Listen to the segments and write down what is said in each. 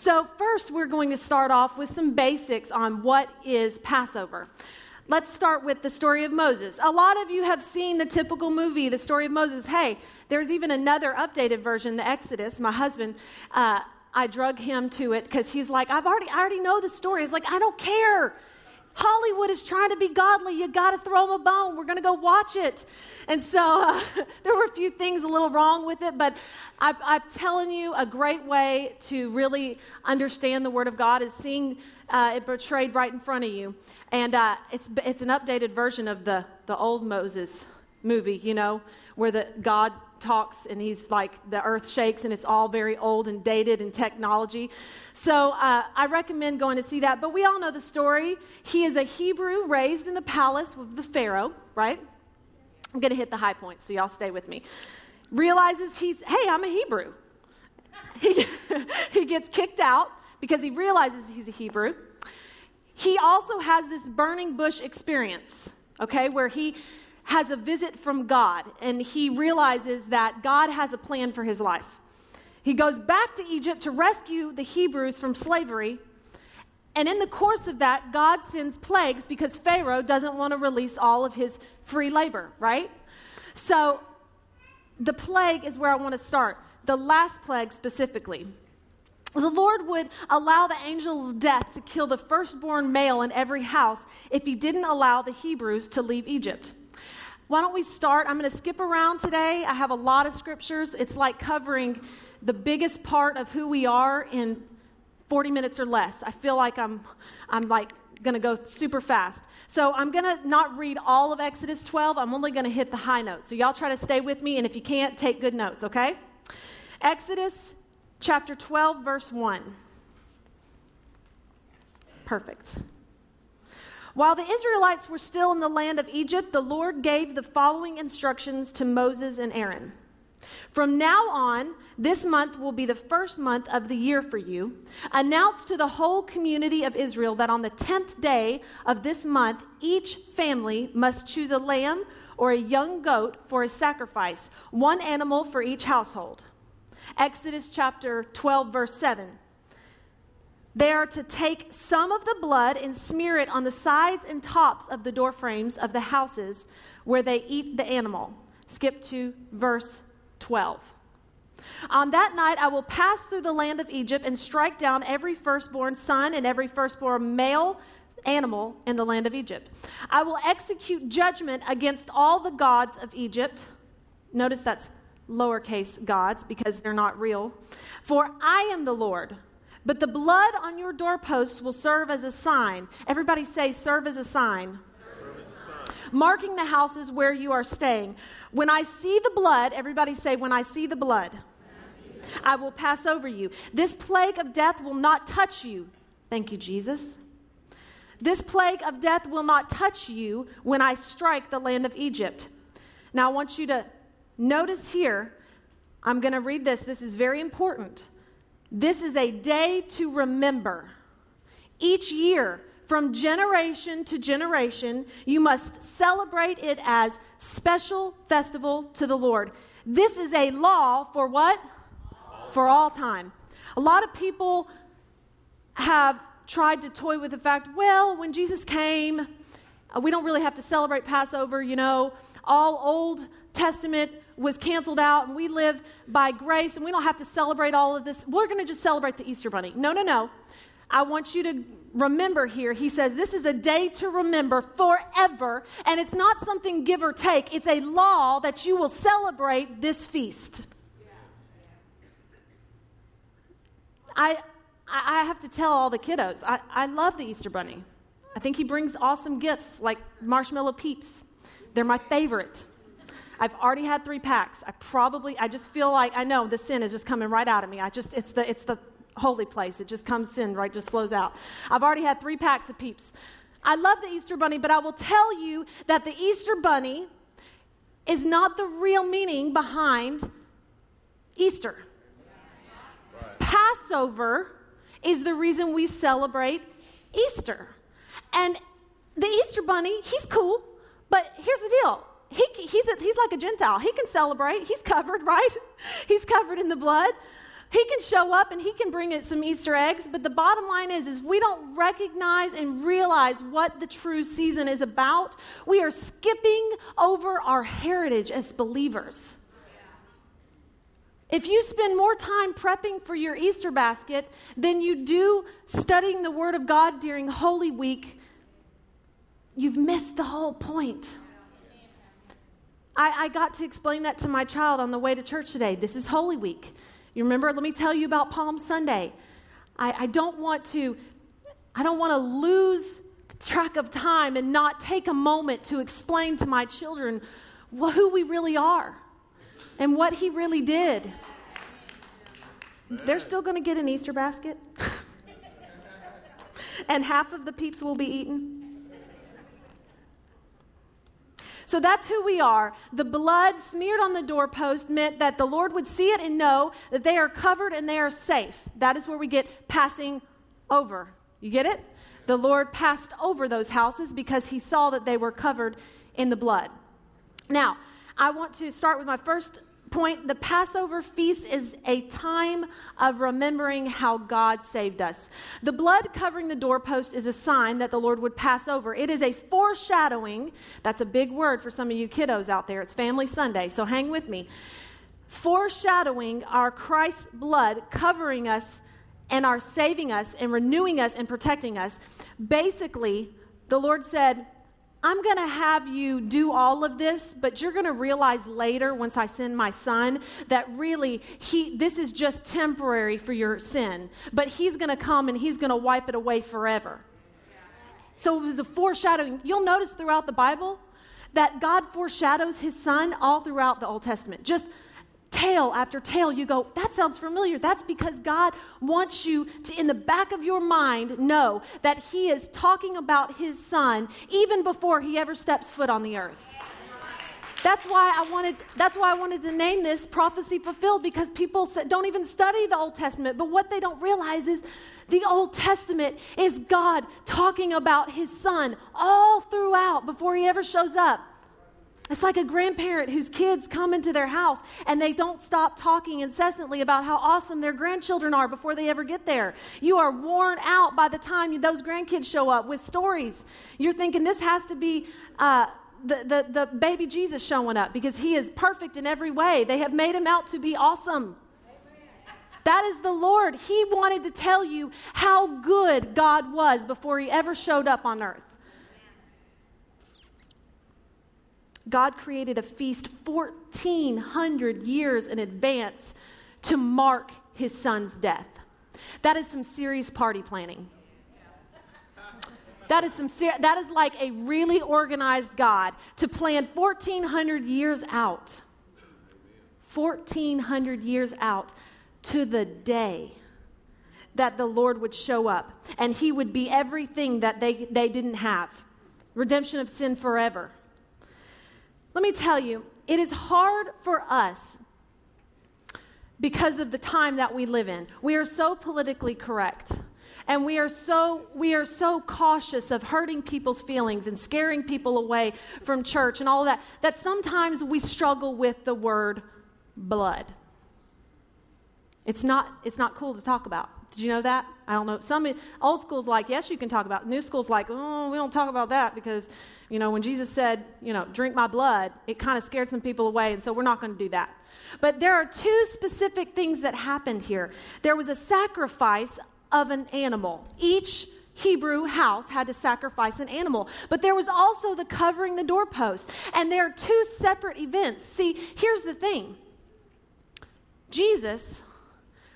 So, first, we're going to start off with some basics on what is Passover. Let's start with the story of Moses. A lot of you have seen the typical movie, the story of Moses. Hey, there's even another updated version, the Exodus. My husband, uh, I drug him to it because he's like, I've already, I already know the story. He's like, I don't care. Hollywood is trying to be godly. You got to throw them a bone. We're going to go watch it. And so uh, there were a few things a little wrong with it, but I, I'm telling you, a great way to really understand the Word of God is seeing uh, it portrayed right in front of you. And uh, it's, it's an updated version of the, the old Moses movie, you know, where the God talks and he's like the earth shakes and it's all very old and dated and technology. So uh, i recommend going to see that. But we all know the story. He is a hebrew raised in the palace with the pharaoh right? I'm going to hit the high points so y'all stay with me. Realizes he's hey i'm a hebrew. He, he gets kicked out because he realizes he's a hebrew. He also has this burning bush experience okay where he has a visit from God and he realizes that God has a plan for his life. He goes back to Egypt to rescue the Hebrews from slavery. And in the course of that, God sends plagues because Pharaoh doesn't want to release all of his free labor, right? So the plague is where I want to start. The last plague specifically. The Lord would allow the angel of death to kill the firstborn male in every house if he didn't allow the Hebrews to leave Egypt. Why don't we start? I'm going to skip around today. I have a lot of scriptures. It's like covering the biggest part of who we are in 40 minutes or less. I feel like I'm, I'm like going to go super fast. So I'm going to not read all of Exodus 12. I'm only going to hit the high notes. So y'all try to stay with me, and if you can't, take good notes, okay? Exodus chapter 12, verse 1. Perfect. While the Israelites were still in the land of Egypt, the Lord gave the following instructions to Moses and Aaron. From now on, this month will be the first month of the year for you. Announce to the whole community of Israel that on the 10th day of this month, each family must choose a lamb or a young goat for a sacrifice, one animal for each household. Exodus chapter 12, verse 7. They are to take some of the blood and smear it on the sides and tops of the door frames of the houses where they eat the animal. Skip to verse 12. On that night, I will pass through the land of Egypt and strike down every firstborn son and every firstborn male animal in the land of Egypt. I will execute judgment against all the gods of Egypt. Notice that's lowercase gods because they're not real. For I am the Lord but the blood on your doorposts will serve as a sign. Everybody say, serve as a sign. Marking the houses where you are staying. When I see the blood, everybody say, when I see the blood, I will pass over you. This plague of death will not touch you. Thank you, Jesus. This plague of death will not touch you when I strike the land of Egypt. Now, I want you to notice here, I'm going to read this. This is very important. This is a day to remember. Each year, from generation to generation, you must celebrate it as special festival to the Lord. This is a law for what? For all time. A lot of people have tried to toy with the fact, well, when Jesus came, uh, we don't really have to celebrate Passover, you know. All Old Testament was canceled out and we live by grace and we don't have to celebrate all of this. We're going to just celebrate the Easter Bunny. No, no, no. I want you to remember here. He says this is a day to remember forever, and it's not something give or take. It's a law that you will celebrate this feast. I, I have to tell all the kiddos, I, I love the Easter Bunny. I think he brings awesome gifts like marshmallow peeps. They're my favorite. I've already had three packs. I probably, I just feel like, I know the sin is just coming right out of me. I just, it's the, it's the holy place. It just comes in, right? Just flows out. I've already had three packs of peeps. I love the Easter bunny, but I will tell you that the Easter bunny is not the real meaning behind Easter. Right. Passover is the reason we celebrate Easter. And the Easter bunny, he's cool, but here's the deal he, he's, a, he's like a Gentile. He can celebrate. He's covered, right? He's covered in the blood. he can show up and he can bring it some Easter eggs, but the bottom line is, is we don't recognize and realize what the true season is about. We are skipping over our heritage as believers. If you spend more time prepping for your Easter basket than you do studying the Word of God during Holy Week, you've missed the whole point. I, I, got to explain that to my child on the way to church today. This is Holy Week. You remember, let me tell you about Palm Sunday. I, I don't want to, I don't want to lose track of time and not take a moment to explain to my children who we really are and what he really did. They're still going to get an Easter basket, and half of the peeps will be eaten. So that's who we are. The blood smeared on the doorpost meant that the Lord would see it and know that they are covered and they are safe. That is where we get passing over. You get it? The Lord passed over those houses because he saw that they were covered in the blood. Now, I want to start with my first point the Passover feast is a time of remembering how God saved us. The blood covering the doorpost is a sign that the Lord would pass over. It is a foreshadowing. That's a big word for some of you kiddos out there. It's Family Sunday, so hang with me. Foreshadowing our Christ's blood covering us and our saving us and renewing us and protecting us. Basically, the Lord said, I'm going to have you do all of this, but you're going to realize later once I send my son that really he this is just temporary for your sin, but he's going to come and he's going to wipe it away forever. So it was a foreshadowing. You'll notice throughout the Bible that God foreshadows his son all throughout the Old Testament. Just tale after tale, you go, that sounds familiar. That's because God wants you to, in the back of your mind, know that He is talking about His Son even before He ever steps foot on the earth. That's why I wanted. That's why I wanted to name this prophecy fulfilled because people don't even study the Old Testament. But what they don't realize is the Old Testament is God talking about His Son all throughout before He ever shows up. It's like a grandparent whose kids come into their house and they don't stop talking incessantly about how awesome their grandchildren are before they ever get there. You are worn out by the time those grandkids show up with stories. You're thinking this has to be. Uh, the, the, the baby Jesus showing up because he is perfect in every way. They have made him out to be awesome. That is the Lord. He wanted to tell you how good God was before he ever showed up on earth. God created a feast 1,400 years in advance to mark his son's death. That is some serious party planning. That is, some ser- that is like a really organized God to plan 1,400 years out. 1,400 years out to the day that the Lord would show up and he would be everything that they, they didn't have redemption of sin forever. Let me tell you, it is hard for us because of the time that we live in. We are so politically correct. And we are so we are so cautious of hurting people's feelings and scaring people away from church and all that that sometimes we struggle with the word blood. It's not it's not cool to talk about. Did you know that? I don't know. Some old school's like, yes, you can talk about. New school's like, oh, we don't talk about that because you know, when Jesus said, you know, drink my blood, it kind of scared some people away, and so we're not going to do that. But there are two specific things that happened here. There was a sacrifice of an animal. Each Hebrew house had to sacrifice an animal. But there was also the covering the doorpost. And there are two separate events. See, here's the thing Jesus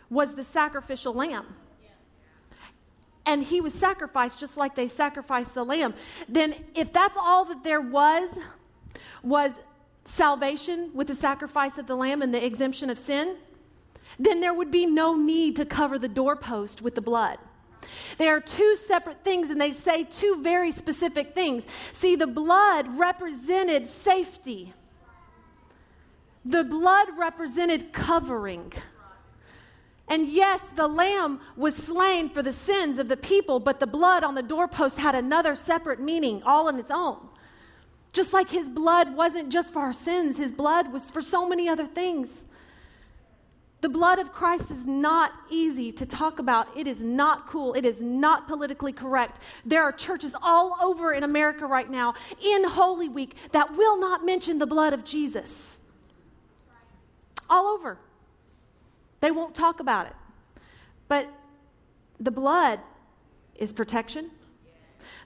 was the sacrificial lamb and he was sacrificed just like they sacrificed the lamb, then if that's all that there was, was salvation with the sacrifice of the lamb and the exemption of sin, then there would be no need to cover the doorpost with the blood. They are two separate things, and they say two very specific things. See, the blood represented safety, the blood represented covering. And yes, the lamb was slain for the sins of the people, but the blood on the doorpost had another separate meaning all on its own. Just like his blood wasn't just for our sins, his blood was for so many other things. The blood of Christ is not easy to talk about. It is not cool. It is not politically correct. There are churches all over in America right now in Holy Week that will not mention the blood of Jesus. All over. They won't talk about it. But the blood is protection,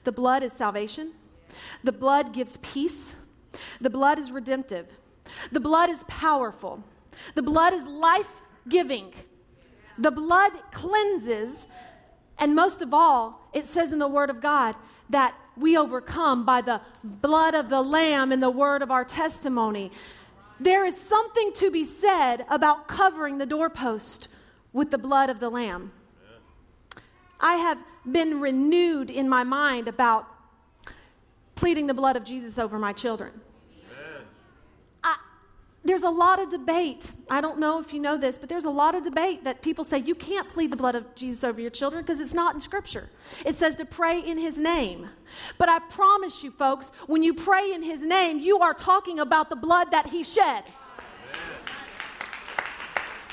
the blood is salvation, the blood gives peace, the blood is redemptive, the blood is powerful, the blood is life giving. The blood cleanses, and most of all, it says in the Word of God that we overcome by the blood of the Lamb and the word of our testimony. There is something to be said about covering the doorpost with the blood of the Lamb. I have been renewed in my mind about pleading the blood of Jesus over my children there's a lot of debate. I don't know if you know this, but there's a lot of debate that people say you can't plead the blood of Jesus over your children because it's not in Scripture. It says to pray in His name. But I promise you, folks, when you pray in His name, you are talking about the blood that He shed.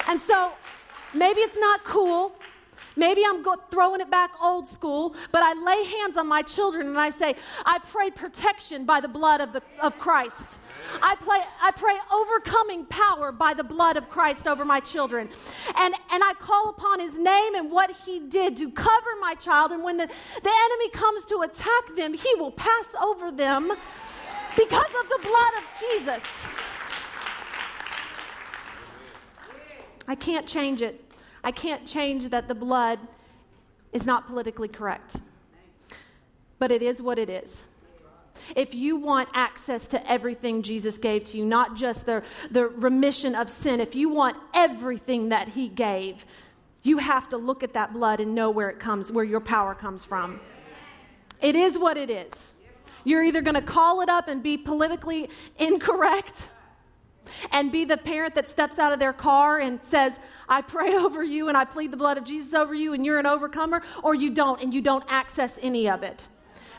And so maybe it's not cool. Maybe I'm go- throwing it back old school, but I lay hands on my children and I say, I pray protection by the blood of, the, of Christ. I, play, I pray overcoming power by the blood of Christ over my children. And, and I call upon his name and what he did to cover my child. And when the, the enemy comes to attack them, he will pass over them because of the blood of Jesus. I can't change it. I can't change that the blood is not politically correct. But it is what it is if you want access to everything Jesus gave to you, not just the, the remission of sin, if you want everything that He gave, you have to look at that blood and know where it comes, where your power comes from. It is what it is. You're either going to call it up and be politically incorrect and be the parent that steps out of their car and says, I pray over you and I plead the blood of Jesus over you and you're an overcomer, or you don't and you don't access any of it.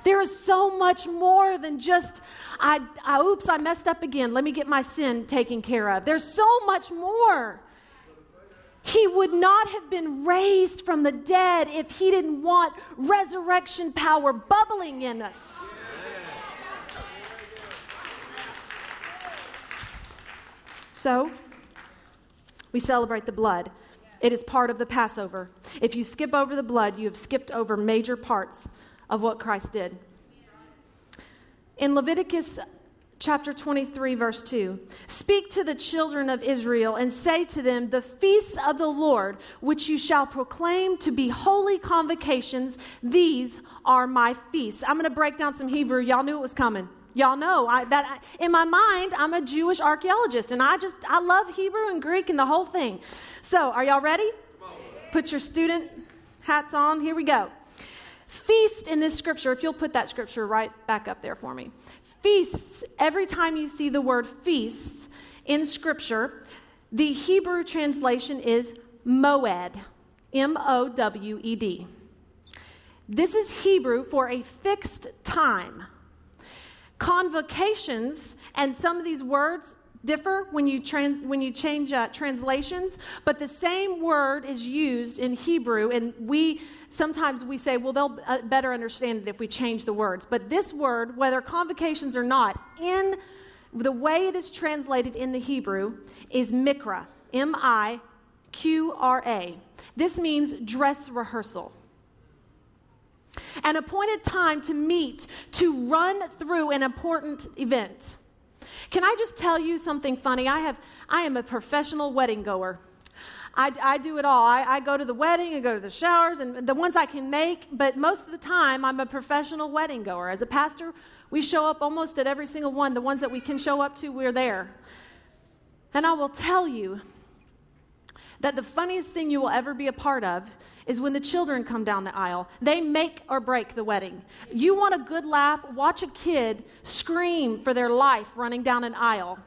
There is so much more than just, I, I, oops, I messed up again. Let me get my sin taken care of. There's so much more. He would not have been raised from the dead if he didn't want resurrection power bubbling in us. So, we celebrate the blood. It is part of the Passover. If you skip over the blood, you have skipped over major parts of what Christ did. In Leviticus chapter 23, verse 2 Speak to the children of Israel and say to them, The feasts of the Lord, which you shall proclaim to be holy convocations, these are my feasts. I'm going to break down some Hebrew. Y'all knew it was coming. Y'all know I, that I, in my mind, I'm a Jewish archaeologist, and I just I love Hebrew and Greek and the whole thing. So, are y'all ready? Put your student hats on. Here we go. Feast in this scripture, if you'll put that scripture right back up there for me. Feasts, every time you see the word feasts in scripture, the Hebrew translation is moed, M O W E D. This is Hebrew for a fixed time. Convocations, and some of these words differ when you, trans, when you change uh, translations, but the same word is used in Hebrew, and we sometimes we say, well, they'll uh, better understand it if we change the words. But this word, whether convocations or not, in the way it is translated in the Hebrew is mikra, M I Q R A. This means dress rehearsal. An appointed time to meet to run through an important event. Can I just tell you something funny? I have I am a professional wedding goer. I, I do it all. I, I go to the wedding, I go to the showers, and the ones I can make, but most of the time I'm a professional wedding goer. As a pastor, we show up almost at every single one. The ones that we can show up to, we're there. And I will tell you that the funniest thing you will ever be a part of is when the children come down the aisle. They make or break the wedding. You want a good laugh? Watch a kid scream for their life running down an aisle.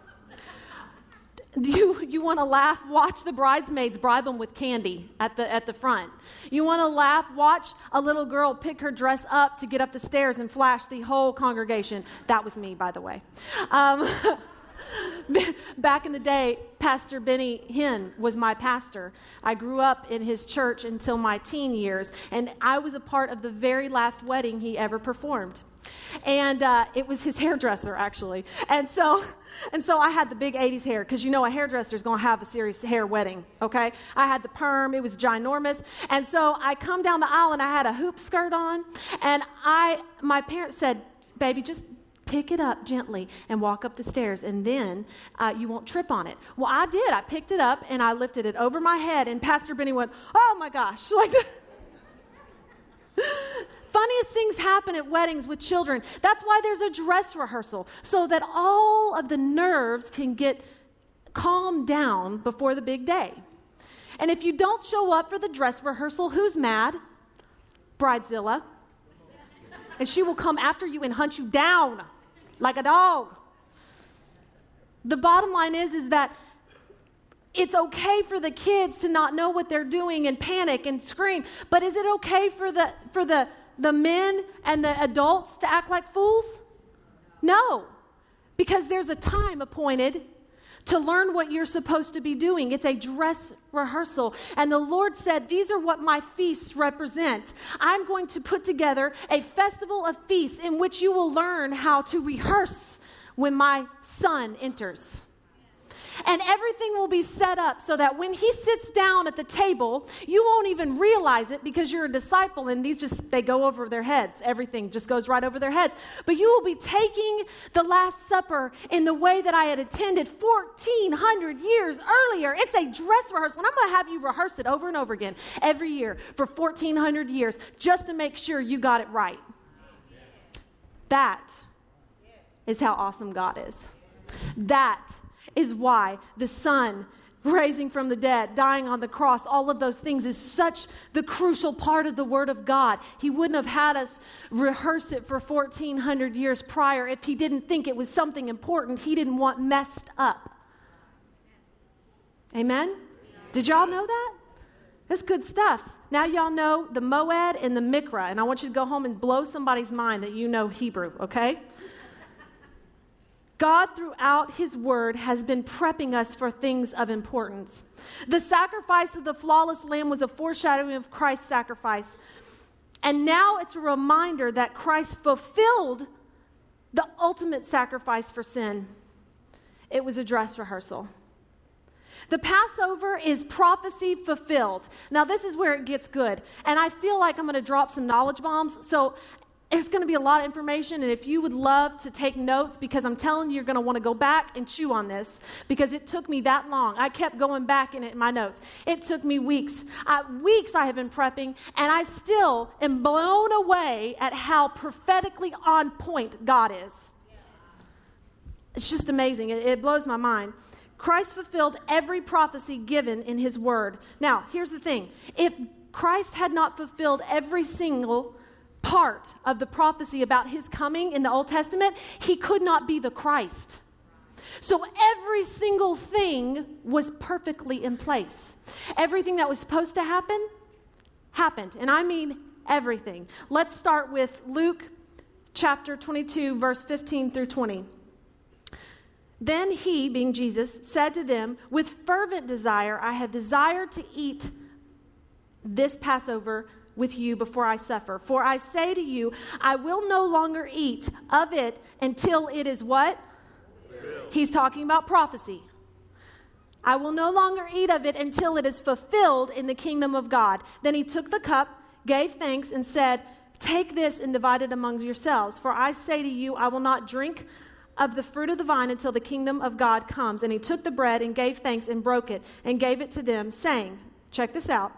Do you, you want to laugh? Watch the bridesmaids bribe them with candy at the, at the front. You want to laugh? Watch a little girl pick her dress up to get up the stairs and flash the whole congregation. That was me, by the way. Um, Back in the day, Pastor Benny Hinn was my pastor. I grew up in his church until my teen years, and I was a part of the very last wedding he ever performed. And uh, it was his hairdresser, actually. And so, and so I had the big 80s hair, because you know a hairdresser is going to have a serious hair wedding, okay? I had the perm, it was ginormous. And so I come down the aisle and I had a hoop skirt on, and I, my parents said, baby, just pick it up gently and walk up the stairs, and then uh, you won't trip on it. Well, I did. I picked it up and I lifted it over my head, and Pastor Benny went, Oh my gosh, like Funniest things happen at weddings with children. That's why there's a dress rehearsal, so that all of the nerves can get calmed down before the big day. And if you don't show up for the dress rehearsal, who's mad? Bridezilla. And she will come after you and hunt you down like a dog. The bottom line is is that it's okay for the kids to not know what they're doing and panic and scream, but is it okay for the for the the men and the adults to act like fools? No. Because there's a time appointed to learn what you're supposed to be doing. It's a dress rehearsal. And the Lord said, These are what my feasts represent. I'm going to put together a festival of feasts in which you will learn how to rehearse when my son enters. And everything will be set up so that when he sits down at the table, you won't even realize it because you're a disciple and these just, they go over their heads. Everything just goes right over their heads. But you will be taking the Last Supper in the way that I had attended 1,400 years earlier. It's a dress rehearsal. And I'm going to have you rehearse it over and over again every year for 1,400 years just to make sure you got it right. That is how awesome God is. That is why the Son raising from the dead, dying on the cross, all of those things is such the crucial part of the Word of God. He wouldn't have had us rehearse it for 1,400 years prior if He didn't think it was something important He didn't want messed up. Amen? Did y'all know that? That's good stuff. Now y'all know the Moed and the Mikra, and I want you to go home and blow somebody's mind that you know Hebrew, okay? God, throughout His Word, has been prepping us for things of importance. The sacrifice of the flawless lamb was a foreshadowing of Christ's sacrifice. And now it's a reminder that Christ fulfilled the ultimate sacrifice for sin. It was a dress rehearsal. The Passover is prophecy fulfilled. Now, this is where it gets good. And I feel like I'm going to drop some knowledge bombs. So, there's going to be a lot of information, and if you would love to take notes, because I'm telling you, you're going to want to go back and chew on this, because it took me that long. I kept going back in, it, in my notes. It took me weeks. Uh, weeks I have been prepping, and I still am blown away at how prophetically on point God is. It's just amazing. It, it blows my mind. Christ fulfilled every prophecy given in his word. Now, here's the thing if Christ had not fulfilled every single part of the prophecy about his coming in the Old Testament, he could not be the Christ. So every single thing was perfectly in place. Everything that was supposed to happen happened. And I mean everything. Let's start with Luke chapter 22, verse 15 through 20. Then he, being Jesus, said to them, With fervent desire, I have desired to eat this Passover with you before I suffer. For I say to you, I will no longer eat of it until it is what? He's talking about prophecy. I will no longer eat of it until it is fulfilled in the kingdom of God. Then he took the cup, gave thanks, and said, Take this and divide it among yourselves. For I say to you, I will not drink of the fruit of the vine until the kingdom of God comes. And he took the bread and gave thanks and broke it and gave it to them, saying, Check this out.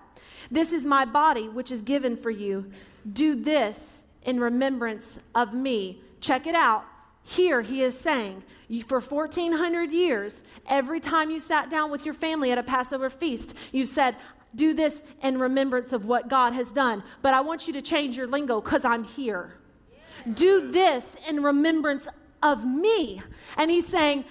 This is my body, which is given for you. Do this in remembrance of me. Check it out. Here he is saying, for 1400 years, every time you sat down with your family at a Passover feast, you said, Do this in remembrance of what God has done. But I want you to change your lingo because I'm here. Do this in remembrance of me. And he's saying,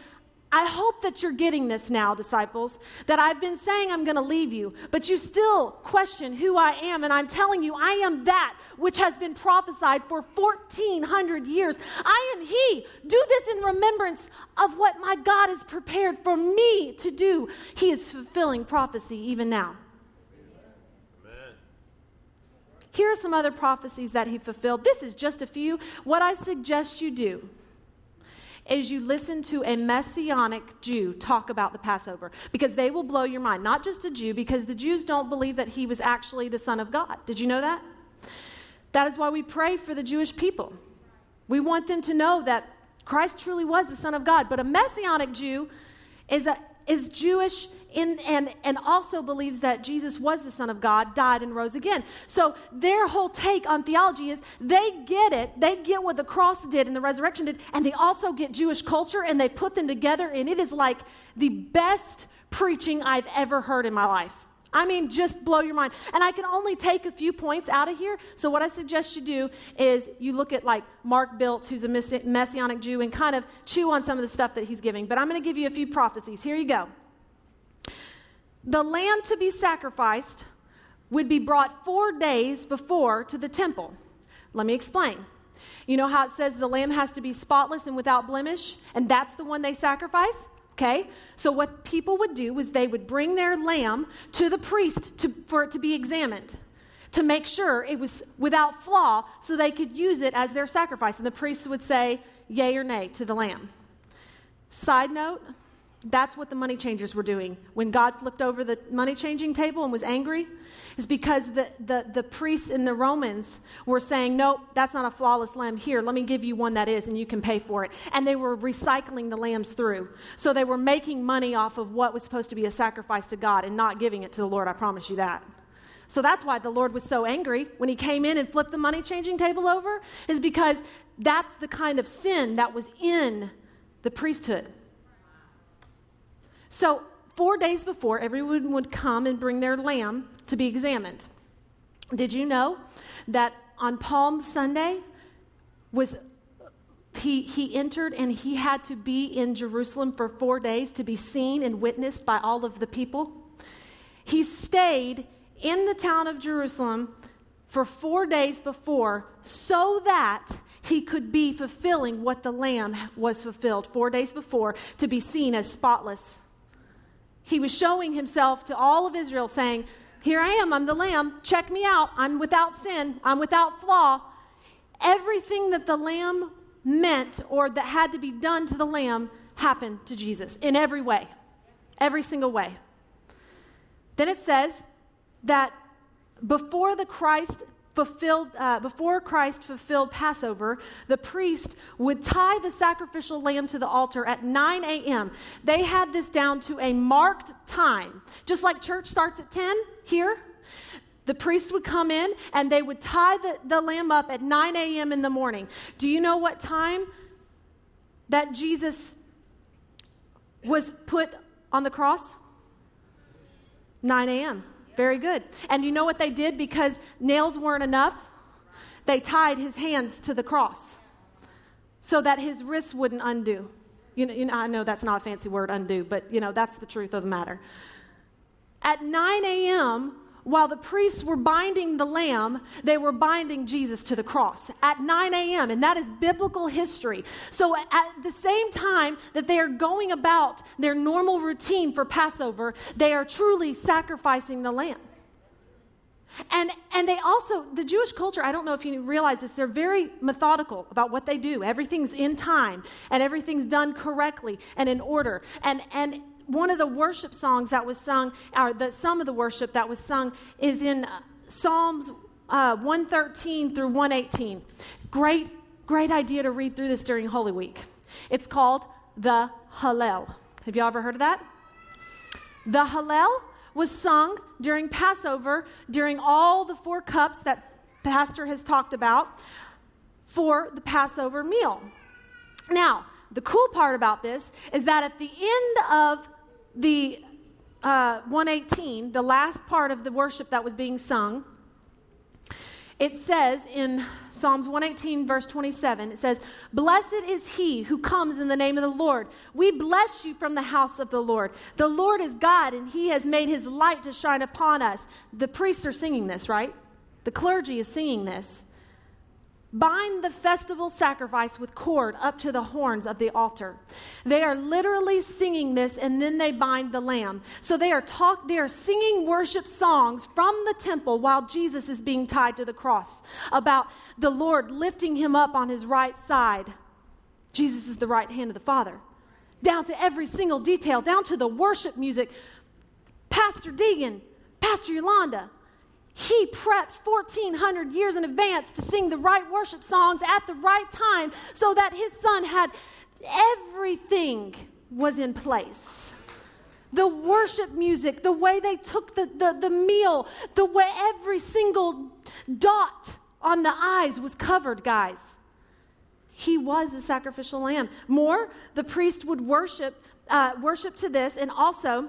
I hope that you're getting this now, disciples, that I've been saying I'm going to leave you, but you still question who I am. And I'm telling you, I am that which has been prophesied for 1,400 years. I am He. Do this in remembrance of what my God has prepared for me to do. He is fulfilling prophecy even now. Here are some other prophecies that He fulfilled. This is just a few. What I suggest you do is you listen to a messianic Jew talk about the Passover because they will blow your mind. Not just a Jew, because the Jews don't believe that he was actually the Son of God. Did you know that? That is why we pray for the Jewish people. We want them to know that Christ truly was the Son of God. But a messianic Jew is, a, is Jewish in, and, and also believes that Jesus was the Son of God, died, and rose again. So their whole take on theology is they get it, they get what the cross did and the resurrection did, and they also get Jewish culture and they put them together, and it is like the best preaching I've ever heard in my life. I mean, just blow your mind. And I can only take a few points out of here. So, what I suggest you do is you look at like Mark Biltz, who's a Messianic Jew, and kind of chew on some of the stuff that he's giving. But I'm going to give you a few prophecies. Here you go the lamb to be sacrificed would be brought four days before to the temple. Let me explain. You know how it says the lamb has to be spotless and without blemish, and that's the one they sacrifice? Okay? So, what people would do was they would bring their lamb to the priest to, for it to be examined to make sure it was without flaw so they could use it as their sacrifice. And the priest would say, yay or nay to the lamb. Side note, that's what the money changers were doing. When God flipped over the money changing table and was angry, is because the, the, the priests and the Romans were saying, Nope, that's not a flawless lamb. Here, let me give you one that is, and you can pay for it. And they were recycling the lambs through. So they were making money off of what was supposed to be a sacrifice to God and not giving it to the Lord. I promise you that. So that's why the Lord was so angry when he came in and flipped the money changing table over, is because that's the kind of sin that was in the priesthood. So, four days before, everyone would come and bring their lamb to be examined. Did you know that on Palm Sunday was he, he entered and he had to be in Jerusalem for four days to be seen and witnessed by all of the people? He stayed in the town of Jerusalem for four days before so that he could be fulfilling what the Lamb was fulfilled four days before to be seen as spotless he was showing himself to all of Israel, saying, Here I am, I'm the Lamb. Check me out. I'm without sin, I'm without flaw. Everything that the Lamb meant or that had to be done to the Lamb happened to Jesus in every way, every single way. Then it says that before the Christ fulfilled, uh, before Christ fulfilled Passover, the priest would tie the sacrificial lamb to the altar at 9 a.m. They had this down to a marked time. Just like church starts at 10 here, the priest would come in and they would tie the, the lamb up at 9 a.m. in the morning. Do you know what time that Jesus was put on the cross? 9 a.m. Very good. And you know what they did because nails weren't enough? They tied his hands to the cross so that his wrists wouldn't undo. You know, you know, I know that's not a fancy word, undo, but you know, that's the truth of the matter. At 9 a.m., while the priests were binding the lamb, they were binding Jesus to the cross at 9 a.m., and that is biblical history. So, at the same time that they are going about their normal routine for Passover, they are truly sacrificing the lamb. And, and they also, the Jewish culture, I don't know if you realize this, they're very methodical about what they do. Everything's in time and everything's done correctly and in order. And, and one of the worship songs that was sung, or the, some of the worship that was sung, is in uh, Psalms uh, 113 through 118. Great, great idea to read through this during Holy Week. It's called the Hallel. Have you ever heard of that? The Hallel was sung during Passover, during all the four cups that Pastor has talked about for the Passover meal. Now, the cool part about this is that at the end of the uh, 118, the last part of the worship that was being sung, it says in Psalms 118, verse 27, it says, Blessed is he who comes in the name of the Lord. We bless you from the house of the Lord. The Lord is God, and he has made his light to shine upon us. The priests are singing this, right? The clergy is singing this. Bind the festival sacrifice with cord up to the horns of the altar. They are literally singing this and then they bind the lamb. So they are talk they are singing worship songs from the temple while Jesus is being tied to the cross about the Lord lifting him up on his right side. Jesus is the right hand of the Father. Down to every single detail, down to the worship music. Pastor Deegan, Pastor Yolanda, he prepped 1,400 years in advance to sing the right worship songs at the right time so that his son had everything was in place. The worship music, the way they took the, the, the meal, the way every single dot on the eyes was covered, guys. He was the sacrificial lamb. More, the priest would worship, uh, worship to this, and also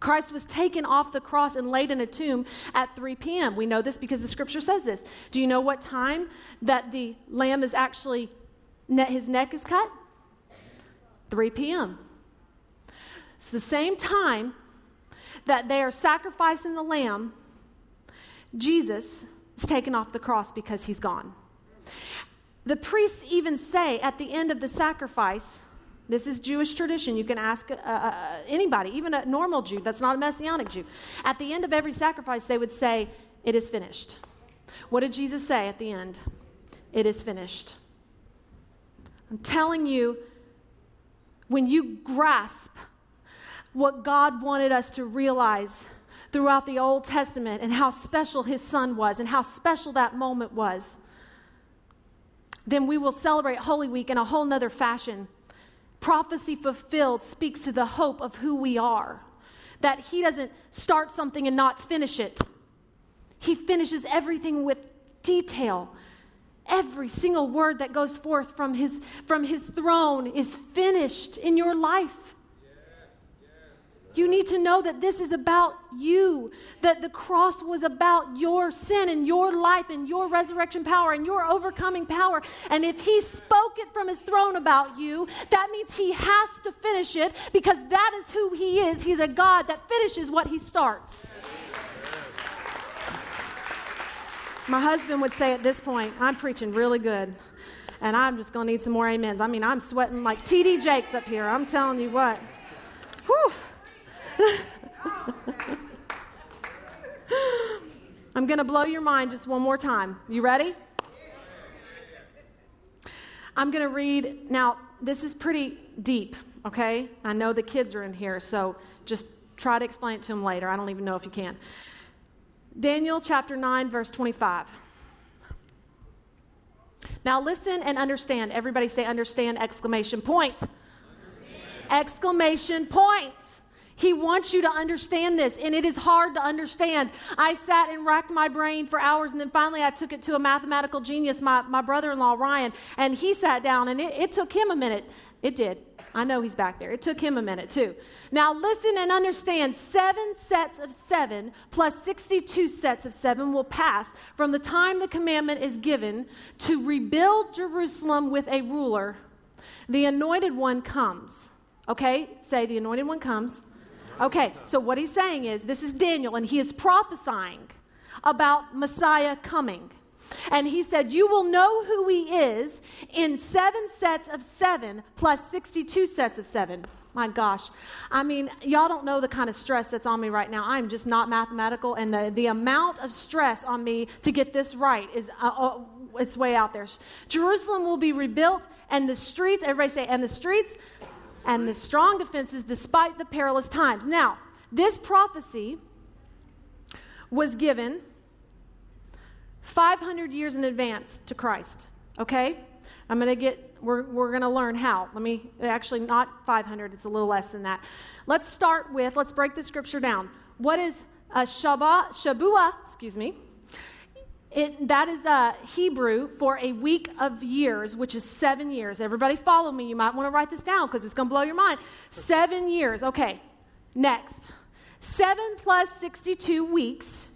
Christ was taken off the cross and laid in a tomb at 3 p.m. We know this because the scripture says this. Do you know what time that the lamb is actually, his neck is cut? 3 p.m. It's the same time that they are sacrificing the lamb, Jesus is taken off the cross because he's gone. The priests even say at the end of the sacrifice, this is Jewish tradition. You can ask uh, uh, anybody, even a normal Jew that's not a messianic Jew. At the end of every sacrifice, they would say, It is finished. What did Jesus say at the end? It is finished. I'm telling you, when you grasp what God wanted us to realize throughout the Old Testament and how special his son was and how special that moment was, then we will celebrate Holy Week in a whole nother fashion prophecy fulfilled speaks to the hope of who we are. That he doesn't start something and not finish it, he finishes everything with detail. Every single word that goes forth from his, from his throne is finished in your life. You need to know that this is about you, that the cross was about your sin and your life and your resurrection power and your overcoming power. And if he spoke it from his throne about you, that means he has to finish it because that is who he is. He's a God that finishes what he starts. My husband would say at this point, I'm preaching really good. And I'm just going to need some more amens. I mean, I'm sweating like TD Jakes up here. I'm telling you what. Whew. I'm going to blow your mind just one more time. You ready? I'm going to read. Now, this is pretty deep, okay? I know the kids are in here, so just try to explain it to them later. I don't even know if you can. Daniel chapter 9, verse 25. Now, listen and understand. Everybody say, understand, exclamation point. Understand. Exclamation point. He wants you to understand this, and it is hard to understand. I sat and racked my brain for hours, and then finally I took it to a mathematical genius, my, my brother in law, Ryan, and he sat down, and it, it took him a minute. It did. I know he's back there. It took him a minute, too. Now, listen and understand seven sets of seven plus 62 sets of seven will pass from the time the commandment is given to rebuild Jerusalem with a ruler. The anointed one comes. Okay? Say, the anointed one comes. Okay, so what he's saying is this is Daniel, and he is prophesying about Messiah coming. And he said, You will know who he is in seven sets of seven plus 62 sets of seven. My gosh. I mean, y'all don't know the kind of stress that's on me right now. I'm just not mathematical, and the, the amount of stress on me to get this right is uh, uh, it's way out there. Jerusalem will be rebuilt, and the streets, everybody say, and the streets and the strong defenses despite the perilous times. Now, this prophecy was given 500 years in advance to Christ. Okay? I'm going to get, we're, we're going to learn how. Let me, actually, not 500, it's a little less than that. Let's start with, let's break the scripture down. What is a Shabbat, Shabua, excuse me, it, that is uh, Hebrew for a week of years, which is seven years. Everybody follow me. You might want to write this down because it's going to blow your mind. Seven years. Okay, next. Seven plus 62 weeks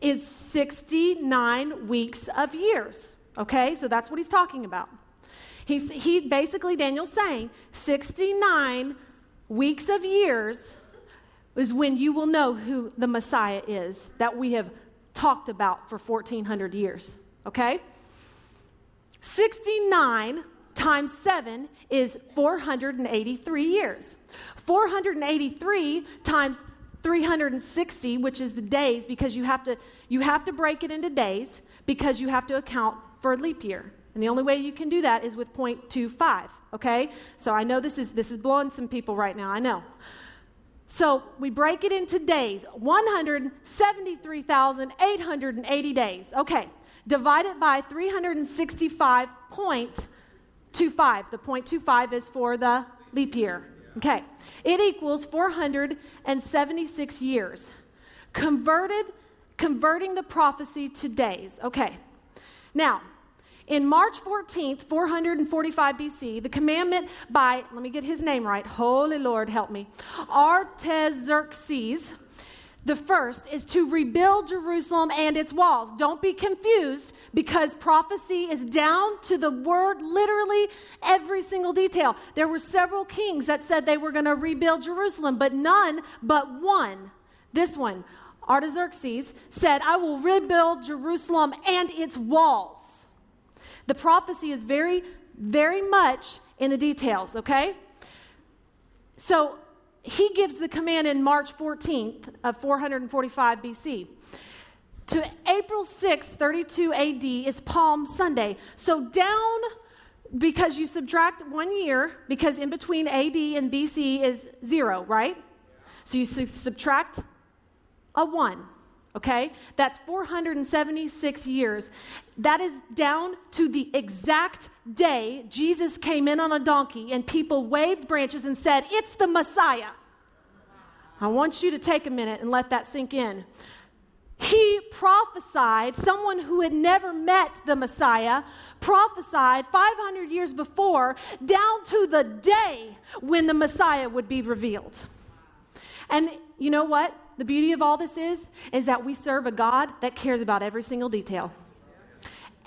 is 69 weeks of years. Okay, so that's what he's talking about. He's, he basically, Daniel's saying 69 weeks of years is when you will know who the Messiah is that we have talked about for 1400 years. Okay? 69 times 7 is 483 years. 483 times 360, which is the days, because you have to you have to break it into days because you have to account for a leap year. And the only way you can do that is with 0.25, okay? So I know this is this is blowing some people right now. I know. So we break it into days 173,880 days. Okay, divide it by 365.25. The 0.25 is for the leap year. Okay, it equals 476 years. Converted, converting the prophecy to days. Okay, now, in March 14th, 445 BC, the commandment by, let me get his name right, Holy Lord, help me, Artaxerxes the first is to rebuild Jerusalem and its walls. Don't be confused because prophecy is down to the word, literally every single detail. There were several kings that said they were going to rebuild Jerusalem, but none but one, this one, Artaxerxes, said, I will rebuild Jerusalem and its walls. The prophecy is very, very much in the details, okay? So he gives the command in March 14th of 445 BC. To April 6, 32 AD is Palm Sunday. So down because you subtract one year, because in between AD and BC is zero, right? So you su- subtract a one, okay? That's 476 years. That is down to the exact day Jesus came in on a donkey and people waved branches and said, It's the Messiah. I want you to take a minute and let that sink in. He prophesied, someone who had never met the Messiah, prophesied 500 years before, down to the day when the Messiah would be revealed. And you know what? The beauty of all this is, is that we serve a God that cares about every single detail.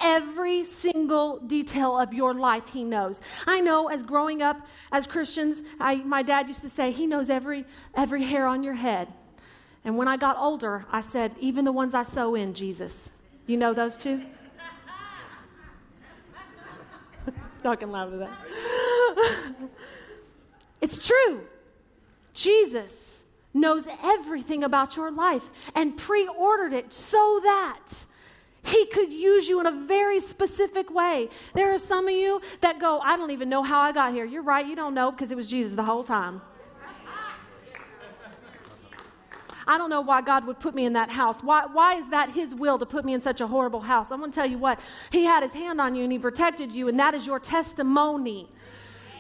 Every single detail of your life, He knows. I know as growing up as Christians, I, my dad used to say, He knows every, every hair on your head. And when I got older, I said, Even the ones I sew in, Jesus. You know those two? Y'all can laugh at that. it's true. Jesus knows everything about your life and pre ordered it so that he could use you in a very specific way. There are some of you that go, I don't even know how I got here. You're right, you don't know because it was Jesus the whole time. I don't know why God would put me in that house. Why, why is that His will to put me in such a horrible house? I'm going to tell you what, He had His hand on you and He protected you, and that is your testimony.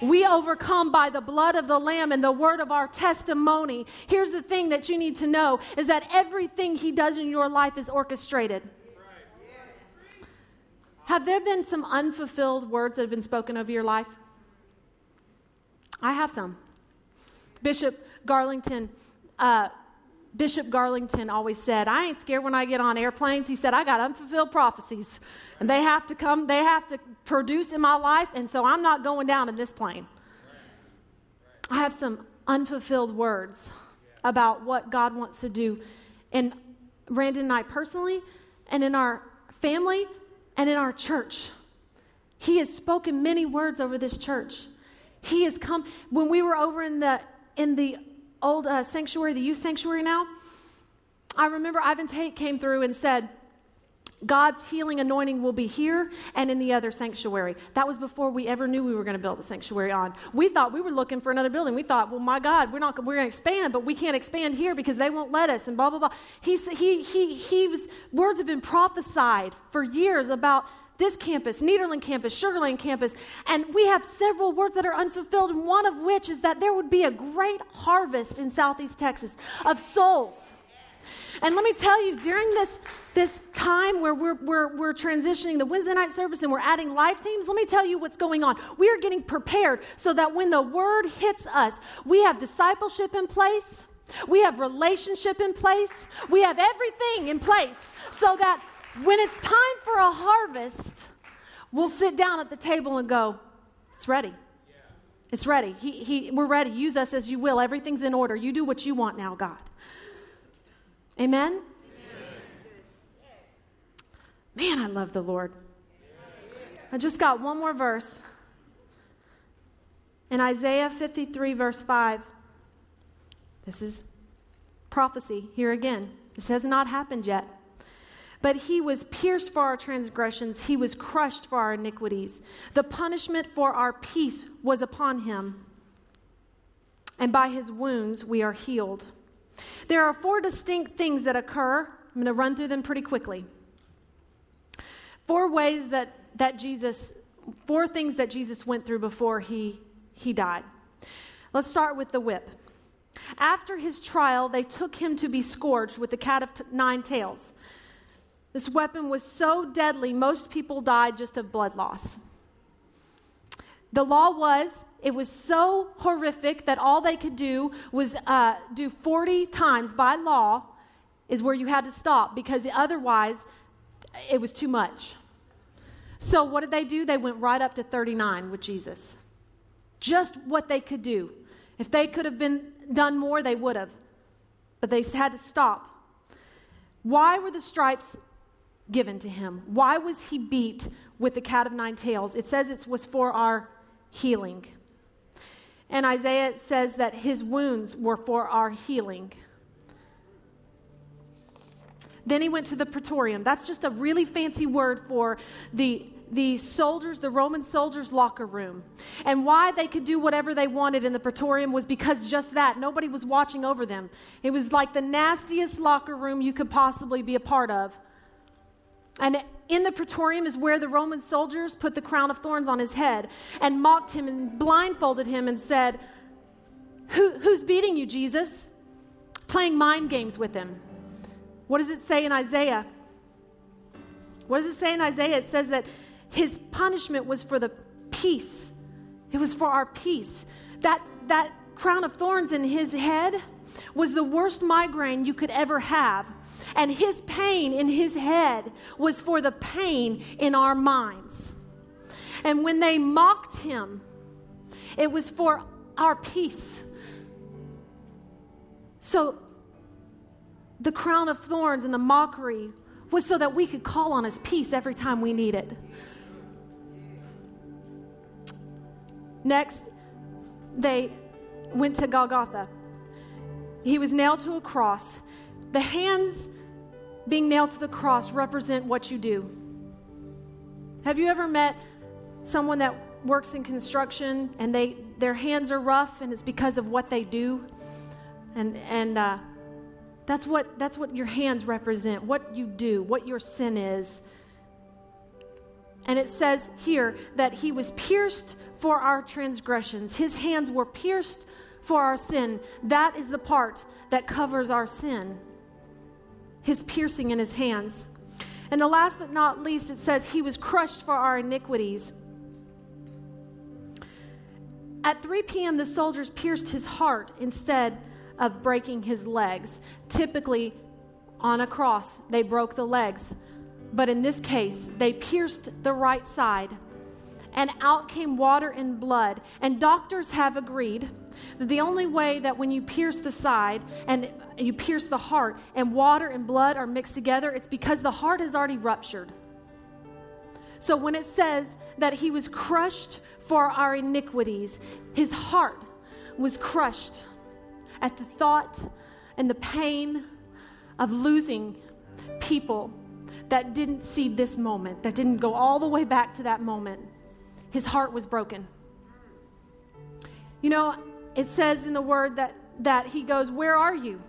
We overcome by the blood of the Lamb and the word of our testimony. Here's the thing that you need to know is that everything He does in your life is orchestrated. Have there been some unfulfilled words that have been spoken over your life? I have some. Bishop Garlington, uh, Bishop Garlington always said, I ain't scared when I get on airplanes. He said, I got unfulfilled prophecies, and they have to come, they have to produce in my life, and so I'm not going down in this plane. I have some unfulfilled words about what God wants to do in Brandon and I personally, and in our family, and in our church. He has spoken many words over this church. He has come when we were over in the in the old uh, sanctuary, the youth sanctuary now. I remember Ivan Tate came through and said, God's healing anointing will be here and in the other sanctuary. That was before we ever knew we were going to build a sanctuary on. We thought we were looking for another building. We thought, well, my God, we're not we're going to expand, but we can't expand here because they won't let us. And blah blah blah. He he he he was words have been prophesied for years about this campus, Nederland campus, Sugarland campus, and we have several words that are unfulfilled, and one of which is that there would be a great harvest in Southeast Texas of souls and let me tell you, during this, this time where we're, we're, we're transitioning the Wednesday night service and we're adding life teams, let me tell you what's going on. We are getting prepared so that when the word hits us, we have discipleship in place. We have relationship in place. We have everything in place so that when it's time for a harvest, we'll sit down at the table and go, It's ready. It's ready. He, he, we're ready. Use us as you will. Everything's in order. You do what you want now, God. Amen? Man, I love the Lord. I just got one more verse. In Isaiah 53, verse 5, this is prophecy here again. This has not happened yet. But he was pierced for our transgressions, he was crushed for our iniquities. The punishment for our peace was upon him, and by his wounds we are healed. There are four distinct things that occur. I'm going to run through them pretty quickly. Four ways that, that Jesus, four things that Jesus went through before he, he died. Let's start with the whip. After his trial, they took him to be scourged with the cat of t- nine tails. This weapon was so deadly, most people died just of blood loss. The law was, it was so horrific that all they could do was uh, do 40 times by law, is where you had to stop because otherwise it was too much. So, what did they do? They went right up to 39 with Jesus. Just what they could do. If they could have been done more, they would have. But they had to stop. Why were the stripes given to him? Why was he beat with the cat of nine tails? It says it was for our healing. And Isaiah says that his wounds were for our healing. Then he went to the praetorium. That's just a really fancy word for the the soldiers, the Roman soldiers' locker room. And why they could do whatever they wanted in the praetorium was because just that. Nobody was watching over them. It was like the nastiest locker room you could possibly be a part of. And in the praetorium is where the Roman soldiers put the crown of thorns on his head and mocked him and blindfolded him and said, Who, Who's beating you, Jesus? Playing mind games with him. What does it say in Isaiah? What does it say in Isaiah? It says that his punishment was for the peace. It was for our peace. That, that crown of thorns in his head was the worst migraine you could ever have. And his pain in his head was for the pain in our minds. And when they mocked him, it was for our peace. So the crown of thorns and the mockery was so that we could call on his peace every time we need it. Next, they went to Golgotha. He was nailed to a cross. The hands being nailed to the cross represent what you do. Have you ever met someone that works in construction and they their hands are rough and it's because of what they do? And and uh, that's what that's what your hands represent, what you do, what your sin is. And it says here that he was pierced for our transgressions. His hands were pierced for our sin. That is the part that covers our sin. His piercing in his hands. And the last but not least, it says, He was crushed for our iniquities. At 3 p.m., the soldiers pierced his heart instead of breaking his legs. Typically, on a cross, they broke the legs. But in this case, they pierced the right side and out came water and blood. And doctors have agreed that the only way that when you pierce the side and you pierce the heart and water and blood are mixed together, it's because the heart has already ruptured. So when it says that he was crushed for our iniquities, his heart was crushed at the thought and the pain of losing people that didn't see this moment, that didn't go all the way back to that moment. His heart was broken. You know, it says in the word that, that he goes, Where are you?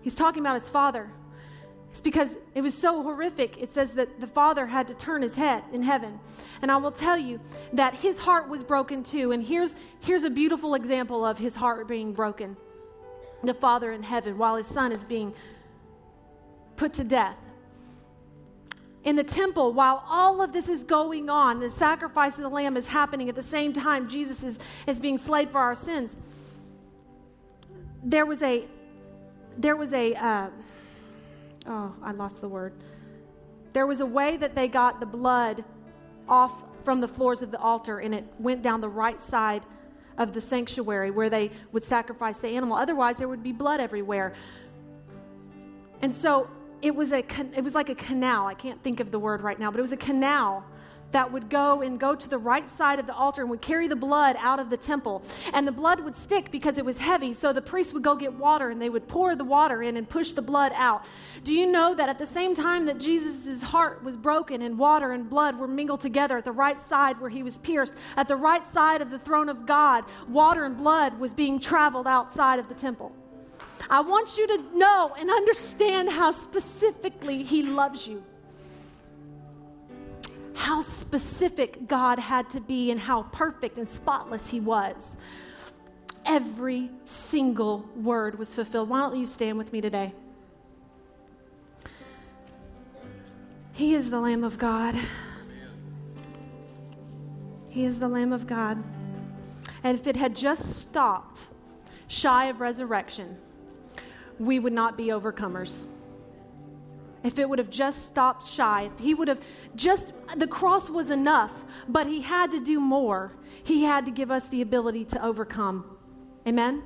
He's talking about his father. It's because it was so horrific. It says that the father had to turn his head in heaven. And I will tell you that his heart was broken too. And here's, here's a beautiful example of his heart being broken. The father in heaven, while his son is being put to death in the temple while all of this is going on. The sacrifice of the lamb is happening at the same time Jesus is, is being slayed for our sins. There was a there was a, uh, oh, I lost the word. There was a way that they got the blood off from the floors of the altar and it went down the right side of the sanctuary where they would sacrifice the animal. Otherwise, there would be blood everywhere. And so it was, a, it was like a canal. I can't think of the word right now, but it was a canal that would go and go to the right side of the altar and would carry the blood out of the temple. And the blood would stick because it was heavy. So the priest would go get water and they would pour the water in and push the blood out. Do you know that at the same time that Jesus' heart was broken and water and blood were mingled together at the right side where he was pierced, at the right side of the throne of God, water and blood was being traveled outside of the temple? I want you to know and understand how specifically he loves you how specific God had to be and how perfect and spotless He was. Every single word was fulfilled. Why don't you stand with me today? He is the Lamb of God. He is the Lamb of God. And if it had just stopped shy of resurrection, we would not be overcomers if it would have just stopped shy, if he would have just, the cross was enough, but he had to do more. He had to give us the ability to overcome. Amen?